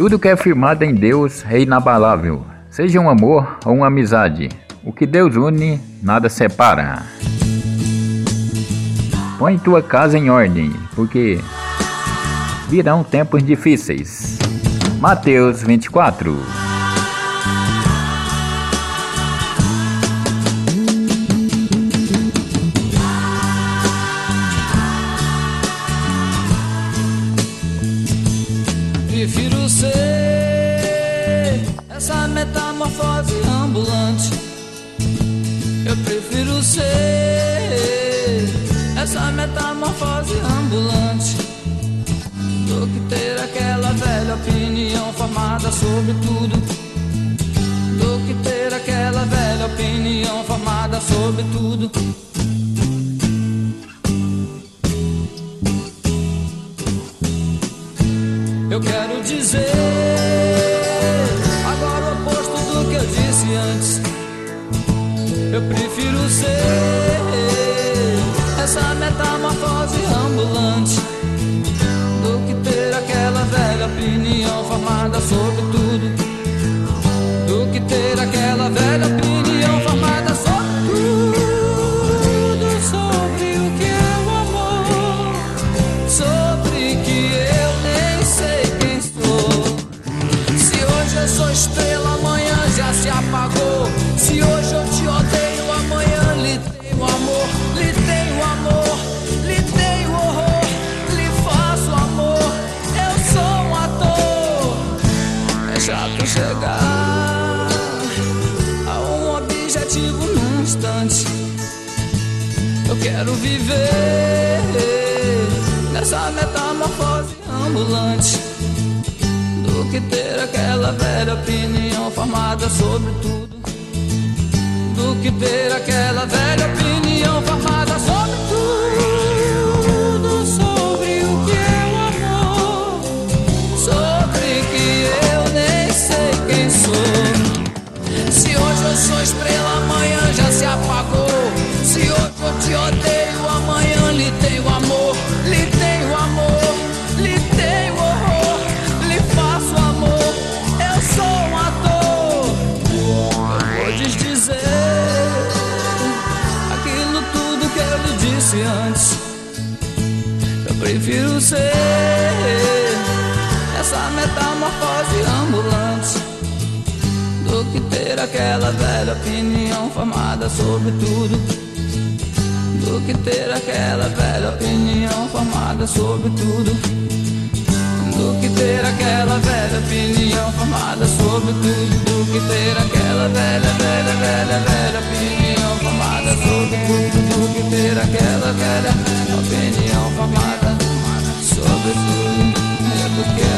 Tudo que é firmado em Deus é inabalável, seja um amor ou uma amizade. O que Deus une, nada separa. Põe tua casa em ordem, porque virão tempos difíceis. Mateus 24 essa metamorfose ambulante. Eu prefiro ser essa metamorfose ambulante do que ter aquela velha opinião formada sobre tudo. Do que ter aquela velha opinião formada sobre tudo. Eu quero dizer Eu prefiro ser essa metamorfose ambulante do que ter aquela velha opinião objetivo num instante. Eu quero viver nessa metamorfose ambulante do que ter aquela velha opinião formada sobre tudo. Do que ter aquela velha opinião antes. Eu prefiro ser essa metamorfose ambulante do que ter aquela velha opinião formada sobre tudo. Do que ter aquela velha opinião formada sobre tudo. Do que ter aquela aquela velha opinião formada sobre tudo. É do que ter.